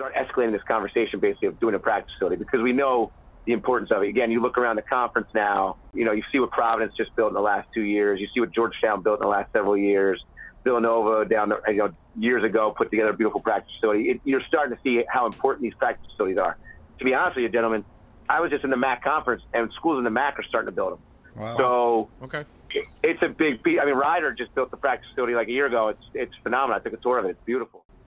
start escalating this conversation basically of doing a practice facility because we know the importance of it. Again, you look around the conference now, you know, you see what Providence just built in the last two years. You see what Georgetown built in the last several years. Villanova down the, you know, years ago put together a beautiful practice facility. It, you're starting to see how important these practice facilities are. To be honest with you, gentlemen, I was just in the MAC conference, and schools in the MAC are starting to build them. Wow. So Okay. it's a big beat. I mean, Rider just built the practice facility like a year ago. It's it's phenomenal. I took a tour of it. It's beautiful.